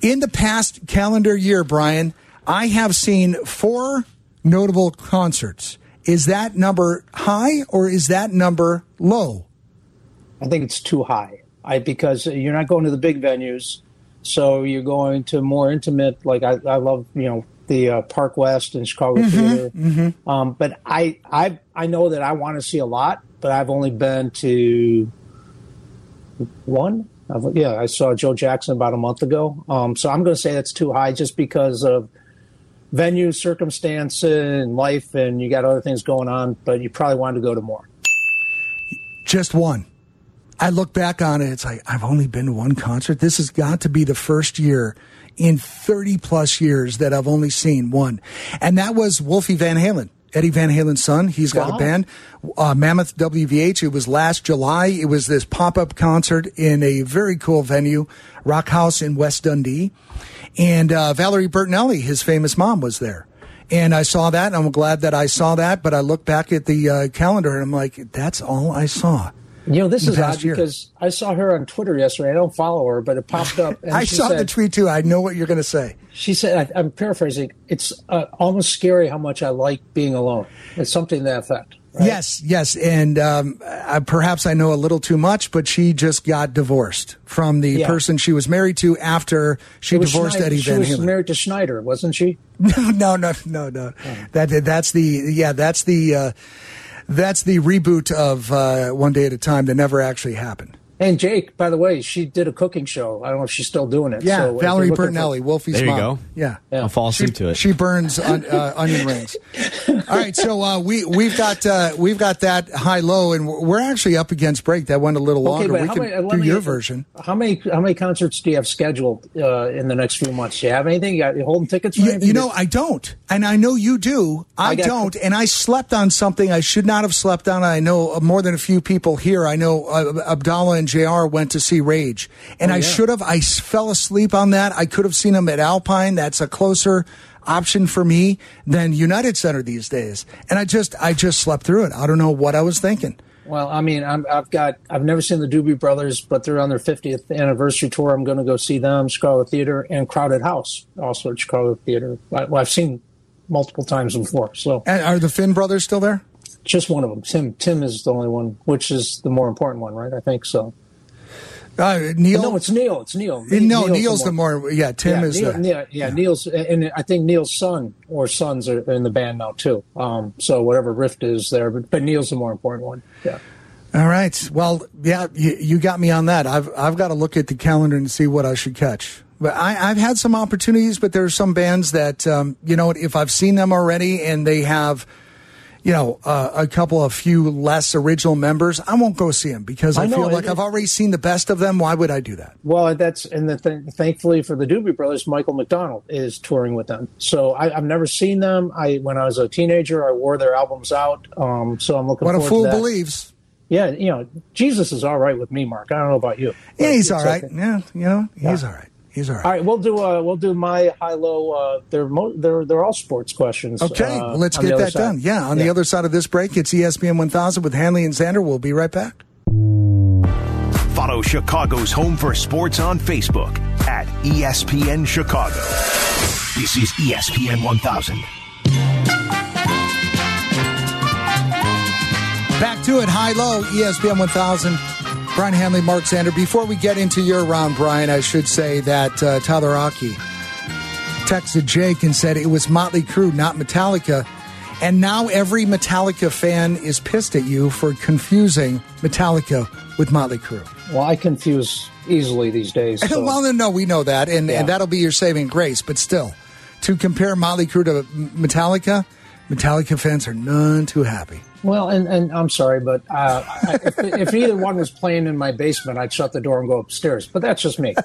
Speaker 3: In the past calendar year, Brian, I have seen four notable concerts. Is that number high or is that number low?
Speaker 4: I think it's too high. I because you're not going to the big venues, so you're going to more intimate. Like I, I love you know the uh, Park West and Chicago Theater. Um, but I, I, I know that I want to see a lot, but I've only been to one. I've, yeah, I saw Joe Jackson about a month ago. Um, so I'm going to say that's too high, just because of venue, circumstance, and life, and you got other things going on. But you probably wanted to go to more.
Speaker 3: just one. I look back on it, it's like, I've only been to one concert. This has got to be the first year in 30 plus years that I've only seen one. And that was Wolfie Van Halen, Eddie Van Halen's son. He's got
Speaker 4: Wow.
Speaker 3: a band, uh, Mammoth WVH. It was last July. It was this pop up concert in a very cool venue, Rochaus in West Dundee. And uh, Valerie Bertinelli, his famous mom, was there. And I saw that, and I'm glad that I saw that. But I look back at the uh, calendar, and I'm like, that's all I saw.
Speaker 4: You know, this is odd
Speaker 3: year.
Speaker 4: because I saw her on Twitter yesterday. I don't follow her, but it popped up. And
Speaker 3: I saw
Speaker 4: said,
Speaker 3: the tweet too. I know what you're going to say.
Speaker 4: She said, I, I'm paraphrasing, it's uh, almost scary how much I like being alone. It's something to that effect. right?
Speaker 3: Yes, yes, and um, uh, perhaps I know a little too much, but she just got divorced from the
Speaker 4: Yeah.
Speaker 3: person she was married to after she divorced
Speaker 4: Schneider-
Speaker 3: Eddie
Speaker 4: she was
Speaker 3: Halen.
Speaker 4: married to Schneider, wasn't she? [LAUGHS]
Speaker 3: No, no, no, no, no. That that's the yeah, that's the uh, that's the reboot of uh, One Day at a Time that never actually happened.
Speaker 4: And Jake, by the way, she did a cooking show. I don't know if she's still doing it.
Speaker 3: Yeah,
Speaker 4: So if
Speaker 3: Valerie
Speaker 4: you're looking for-
Speaker 3: Bertinelli, Wolfie's
Speaker 7: There you
Speaker 3: mom.
Speaker 7: go.
Speaker 3: Yeah.
Speaker 4: Yeah.
Speaker 7: I'll fall
Speaker 3: She,
Speaker 7: asleep to it.
Speaker 3: she burns on, uh, [LAUGHS] onion rings. All right, so uh, we we've got uh, we've got that high low, and we're we're actually up against break. That went a little longer. we
Speaker 4: how
Speaker 3: can
Speaker 4: many- let
Speaker 3: do
Speaker 4: me-
Speaker 3: your version.
Speaker 4: How many how many concerts do you have scheduled uh, in the next few months? Do you have anything? You, got, you holding tickets? For
Speaker 3: You,
Speaker 4: anything?
Speaker 3: you know, I don't, and I know you do. I,
Speaker 4: I got-
Speaker 3: don't, and I slept on something I should not have slept on. I know uh, more than a few people here. I know uh, Abdallah and Jr. went to see Rage, and
Speaker 4: Oh,
Speaker 3: I should have. I fell asleep on that. I could have seen them at Alpine. That's a closer option for me than United Center these days. And I just, I just slept through it. I don't know what I was thinking.
Speaker 4: Well, I mean, I'm, I've got I've never seen the Doobie Brothers, but they're on their 50th anniversary tour. I'm going to go see them, Chicago Theater, and Crowded House, also at Chicago Theater. I, well, I've seen multiple times before, so
Speaker 3: And are the Finn brothers still there?
Speaker 4: Just one of them. Tim Tim is the only one, which is the more important one, right? I think so.
Speaker 3: Uh, Neil.
Speaker 4: no, it's Neil. It's Neil.
Speaker 3: Uh, no, Neil's the
Speaker 4: more.
Speaker 3: more. Yeah, Tim
Speaker 4: yeah,
Speaker 3: is
Speaker 4: Neil,
Speaker 3: the.
Speaker 4: Neil- yeah, Neil's, and I think Neil's son or sons are in the band now too. Um, so whatever rift is there, but, but Neil's the more important one. Yeah.
Speaker 3: All right. Well, yeah, you, you got me on that. I've I've got to look at the calendar and see what I should catch. But I, I've had some opportunities, but there are some bands that um, you know if I've seen them already and they have, you know, uh, a couple of few less original members, I won't go see them because I,
Speaker 4: I know,
Speaker 3: feel
Speaker 4: it-
Speaker 3: like I've already seen the best of them. Why would I do that?
Speaker 4: Well, that's and the th- thankfully for the Doobie Brothers, Michael McDonald is touring with them. So I, I've never seen them. I when I was a teenager, I wore their albums out. Um, so I'm looking.
Speaker 3: What a fool believes.
Speaker 4: Yeah, you know, Jesus is all right with me, Mark. I don't know about you.
Speaker 3: Yeah, he's all right.
Speaker 4: okay.
Speaker 3: Yeah, you know, he's
Speaker 4: Yeah.
Speaker 3: all right. He's all right.
Speaker 4: All right, we'll do uh, we'll do my high low. Uh, they're mo- they're they're all sports questions.
Speaker 3: Okay,
Speaker 4: uh,
Speaker 3: well, let's get that
Speaker 4: side.
Speaker 3: done. Yeah, on the other side of this break, it's ESPN 1000 with Hanley and Zander. We'll be right back.
Speaker 1: Follow Chicago's Home for Sports on Facebook at ESPN Chicago. This is ESPN 1000.
Speaker 3: Back to it, high low, ESPN 1000. Brian Hanley, Mark Zander. Before we get into your round, Brian, I should say that uh, Tyler Aki texted Jake and said it was Motley Crue, not Metallica. And now every Metallica fan is pissed at you for confusing Metallica with Motley Crue.
Speaker 4: Well, I confuse easily these days. [LAUGHS] So.
Speaker 3: well, no, no, we know that, and,
Speaker 4: Yeah.
Speaker 3: and that'll be your saving grace. But still, to compare Motley Crue to Metallica, Metallica fans are none too happy.
Speaker 4: Well, and, and I'm sorry, but uh, if, if either one was playing in my basement, I'd shut the door and go upstairs. But that's just me. [LAUGHS]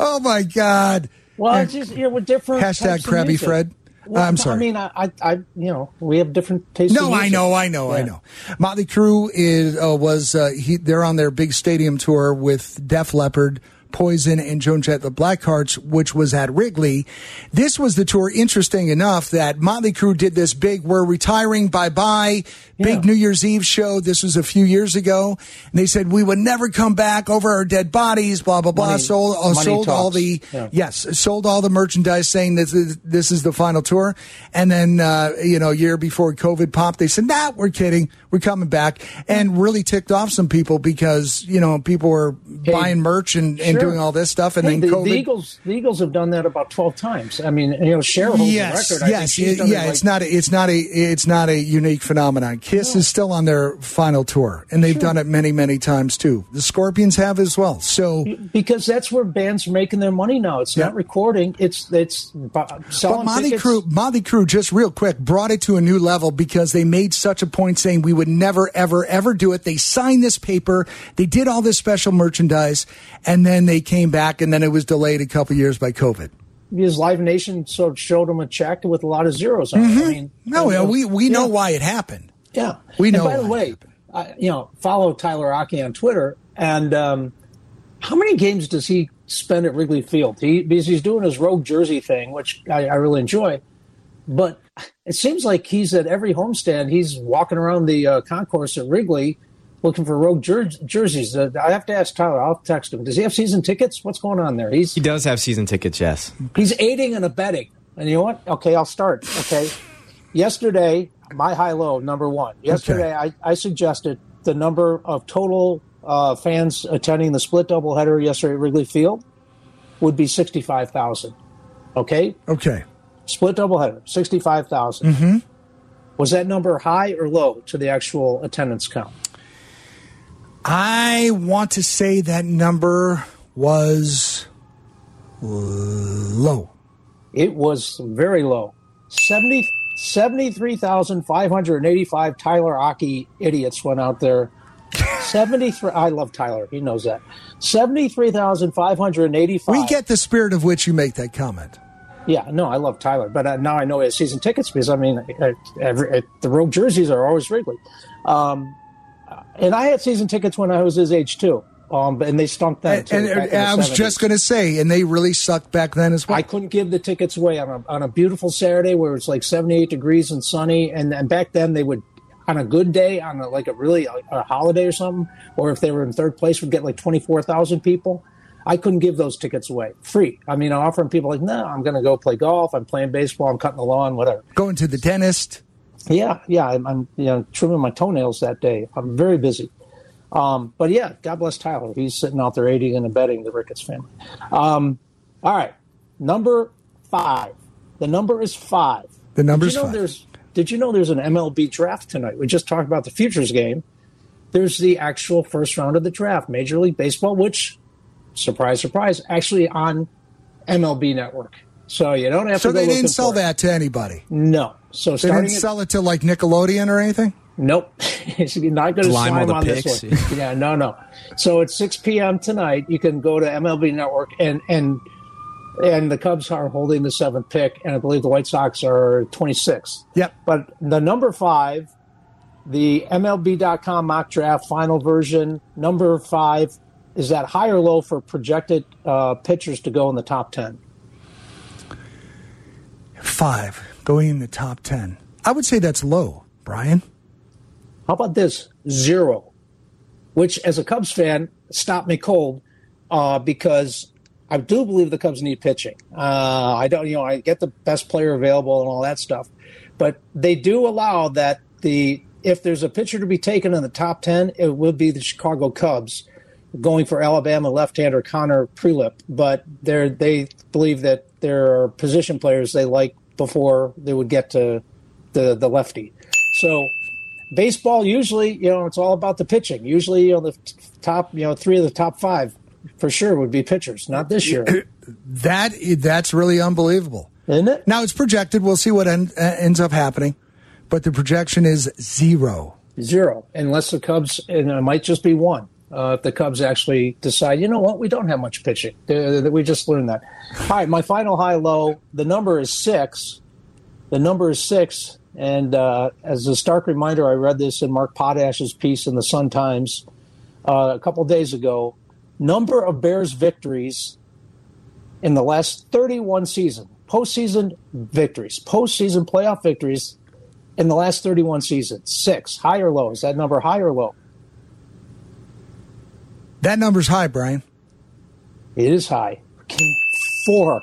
Speaker 3: Oh my God!
Speaker 4: Well, it's just you know, with different
Speaker 3: Hashtag Krabby. Fred.
Speaker 4: Well,
Speaker 3: I'm sorry.
Speaker 4: I mean, I, I, I, you know, we have different tastes.
Speaker 3: No, I know, I know, I know. Motley Crue is uh, was uh, he, they're on their big stadium tour with Def Leppard, Poison, and Joan Jett the Blackhearts, which was at Wrigley. This was the tour. Interesting enough that Motley Crue did this big "We're retiring, bye bye" big New Year's Eve show. This was a few years ago, and they said we would never come back over our dead bodies. Blah blah blah.
Speaker 4: Money-
Speaker 3: sold uh, sold all the
Speaker 4: Yeah.
Speaker 3: Yes, sold all the merchandise saying this is, this is the final tour. And then, uh, you know, a year before COVID popped, they said, nah, we're kidding. We're coming back. And really ticked off some people because, you know, people were buying merch and, and
Speaker 4: Sure.
Speaker 3: doing all this stuff. And
Speaker 4: Hey,
Speaker 3: then
Speaker 4: the,
Speaker 3: COVID.
Speaker 4: the Eagles, the Eagles have done that about twelve times. I mean, you know, Cher holds
Speaker 3: yes,
Speaker 4: the record. I
Speaker 3: yes, it yeah.
Speaker 4: like-
Speaker 3: it's not. A, it's not a. It's not a unique phenomenon. Kiss is still on their final tour, and they've done it many, many times too. The Scorpions have as well. So,
Speaker 4: because that's where bands are making their money now. It's not recording. It's it's selling
Speaker 3: But Motley. Crue, Motley Crue, just real quick, brought it to a new level because they made such a point saying we would never, ever, ever do it. They signed this paper, they did all this special merchandise, and then they came back, and then it was delayed a couple years by COVID.
Speaker 4: because Live Nation sort of showed them a check with a lot of zeros on it. I mean,
Speaker 3: Mm-hmm. No,
Speaker 4: and-
Speaker 3: we we know why it happened.
Speaker 4: Yeah,
Speaker 3: We know
Speaker 4: And by the way, I, you know, follow Tyler Aki on Twitter. And um, how many games does he spend at Wrigley Field? He because he's doing his rogue jersey thing, which I, I really enjoy. But it seems like he's at every homestand. He's walking around the uh, concourse at Wrigley looking for rogue jer- jerseys. Uh, I have to ask Tyler. I'll text him. Does he have season tickets? What's going on there? He's
Speaker 7: He does have season tickets, yes.
Speaker 4: He's aiding and abetting. And you know what? Okay, I'll start. Okay. [LAUGHS] Yesterday, my high low, number one. Yesterday, I, I suggested the number of total uh, fans attending the split doubleheader yesterday at Wrigley Field would be 65,000. Okay?
Speaker 3: Okay.
Speaker 4: Split doubleheader, 65,000.
Speaker 3: Mm-hmm.
Speaker 4: Was that number high or low to the actual attendance count?
Speaker 3: I want to say that number was low.
Speaker 4: It was very low. 70, 73,585 Tyler Aki idiots went out there. 73 I love Tyler. He knows that. 73,585.
Speaker 3: We get the spirit of which you make that comment.
Speaker 4: Yeah, no, I love Tyler, but uh, now I know he has season tickets because I mean, uh, every, uh, the road jerseys are always Wrigley. Um, and I had season tickets when I was his age too. Um, and they stumped then.
Speaker 3: And,
Speaker 4: too,
Speaker 3: and-
Speaker 4: the
Speaker 3: I was
Speaker 4: 70s.
Speaker 3: just going to say, and they really sucked back then as well.
Speaker 4: I couldn't give the tickets away on a, on a beautiful Saturday where it's like 78 degrees and sunny. And, and back then they would, on a good day, on a, like a really a, a holiday or something, or if they were in third place, would get like 24,000 people. I couldn't give those tickets away free. I mean, I'm offering people like, no, I'm going to go play golf. I'm playing baseball. I'm cutting the lawn, whatever.
Speaker 3: Going to the dentist.
Speaker 4: Yeah, yeah. I'm, I'm you know trimming my toenails that day. I'm very busy. Um, but yeah, God bless Tyler. He's sitting out there aiding and abetting the Ricketts family. Um, all right, number five. The number is five.
Speaker 3: The number
Speaker 4: did you know
Speaker 3: five.
Speaker 4: There's, did you know there's an MLB draft tonight? We just talked about the futures game. There's the actual first round of the draft, Major League Baseball, which, surprise, surprise, actually on MLB Network. So you don't have
Speaker 3: So
Speaker 4: to So
Speaker 3: they didn't sell that to anybody.
Speaker 4: No. So
Speaker 3: They didn't
Speaker 4: at-
Speaker 3: sell it to like Nickelodeon or anything.
Speaker 4: Nope. [LAUGHS] Not going to slime
Speaker 7: the
Speaker 4: on this one. Yeah, no, no. So at 6 p.m. tonight, you can go to MLB Network and and and the Cubs are holding the seventh pick, and I believe the White Sox are 26th.
Speaker 3: Yep.
Speaker 4: But the number five, the MLB.com mock draft final version, number five, is that high or low for projected uh, pitchers to go in the top 10?
Speaker 3: Five going in the top ten. I would say that's low, Brian.
Speaker 4: How about this? Zero. Which, as a Cubs fan, stopped me cold uh, because I do believe the Cubs need pitching. Uh, I don't, you know, I get the best player available and all that stuff, but they do allow that the if there's a pitcher to be taken in the top 10, it would be the Chicago Cubs going for Alabama left-hander Connor Prielipp, but they they believe that there are position players they like before they would get to the the lefty. So baseball usually, you know, it's all about the pitching. Usually, you know, the top, you know, three of the top five for sure would be pitchers. Not this year. [CLEARS THROAT]
Speaker 3: That that's really unbelievable,
Speaker 4: isn't it?
Speaker 3: Now it's projected. We'll see what end, uh, ends up happening, but the projection is zero.
Speaker 4: Zero, unless the Cubs, and it might just be one. Uh, if the Cubs actually decide, you know what, we don't have much pitching. Uh, we just learned that. All right, my final high low. The number is six. The number is six. And uh, as a stark reminder, I read this in Mark Potash's piece in the Sun Times uh, a couple days ago. Number of Bears victories in the last 31 season, postseason victories, postseason playoff victories in the last 31 seasons. Six, high or low? Is that number high or low?
Speaker 3: That number's high, Brian.
Speaker 4: It is high. Four.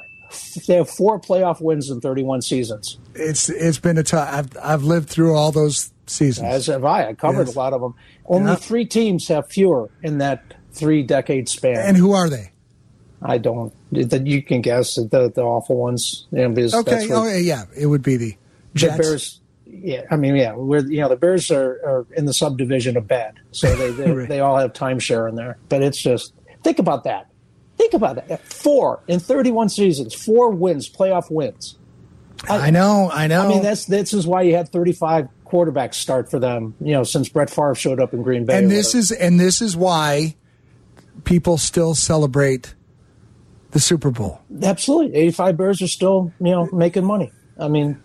Speaker 4: They have four playoff wins in 31 seasons.
Speaker 3: It's it's been a tough. I've I've lived through all those seasons.
Speaker 4: As have I. I covered yes. a lot of them. Only yeah. three teams have fewer in that three decade span.
Speaker 3: And who are they?
Speaker 4: I don't. You can guess the the awful ones. You know,
Speaker 3: okay. oh yeah, it would be the Jets.
Speaker 4: The Bears. Yeah, I mean, yeah, we're you know the Bears are, are in the subdivision of bad, so they they, [LAUGHS] right. they all have timeshare in there. But it's just think about that. Think about that. Four in 31 seasons, four wins, playoff wins.
Speaker 3: I, I know, I know.
Speaker 4: I mean, that's this is why you had 35 quarterbacks start for them. You know, since Brett Favre showed up in Green Bay.
Speaker 3: And this is and this is why people still celebrate the Super Bowl.
Speaker 4: Absolutely, 85 Bears are still you know making money. I mean,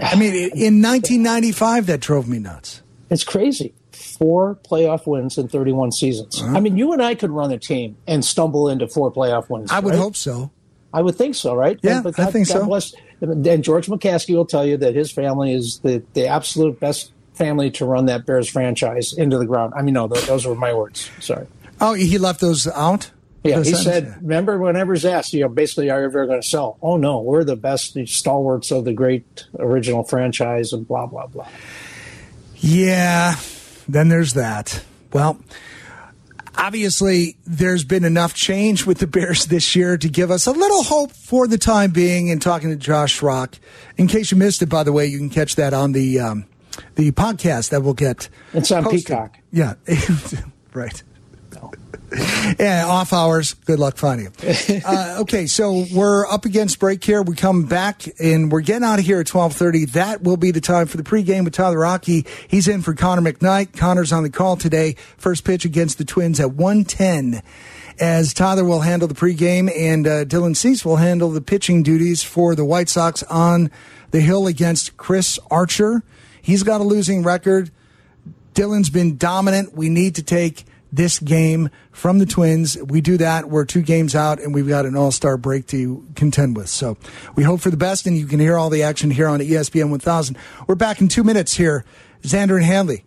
Speaker 3: I mean, in 1995, that drove me nuts.
Speaker 4: It's crazy. Four playoff wins in 31 seasons. Uh-huh. I mean, you and I could run a team and stumble into four playoff wins.
Speaker 3: I would
Speaker 4: right?
Speaker 3: hope so.
Speaker 4: I would think so, right?
Speaker 3: Yeah, God, I think God so. Bless.
Speaker 4: And George McCaskey will tell you that his family is the, the absolute best family to run that Bears franchise into the ground. I mean, no, those were my words. Sorry.
Speaker 3: Oh, he left those out?
Speaker 4: Yeah, he said, remember, whenever's asked, you know, basically, are you ever going to sell? Oh, no, we're the best the stalwarts of the great original franchise and blah, blah, blah.
Speaker 3: Yeah, then there's that. Well, obviously, there's been enough change with the Bears this year to give us a little hope for the time being. And talking to Josh Rock, in case you missed it, by the way, you can catch that on the um, the podcast that will get.
Speaker 4: It's on posted. Peacock.
Speaker 3: Yeah, [LAUGHS] right yeah, off hours. Good luck finding him. [LAUGHS] Uh, okay, so we're up against break here. We come back and we're getting out of here at twelve thirty. That will be the time for the pregame with Tyler Rocky. He's in for Connor McKnight. Connor's on the call today. First pitch against the Twins at one ten. As Tyler will handle the pregame and uh, Dylan Cease will handle the pitching duties for the White Sox on the hill against Chris Archer. He's got a losing record. Dylan's been dominant. We need to take this game from the Twins. We do that. We're two games out, and we've got an all star break to contend with. So we hope for the best, and you can hear all the action here on ESPN 1000. We're back in two minutes here. Zander and Hanley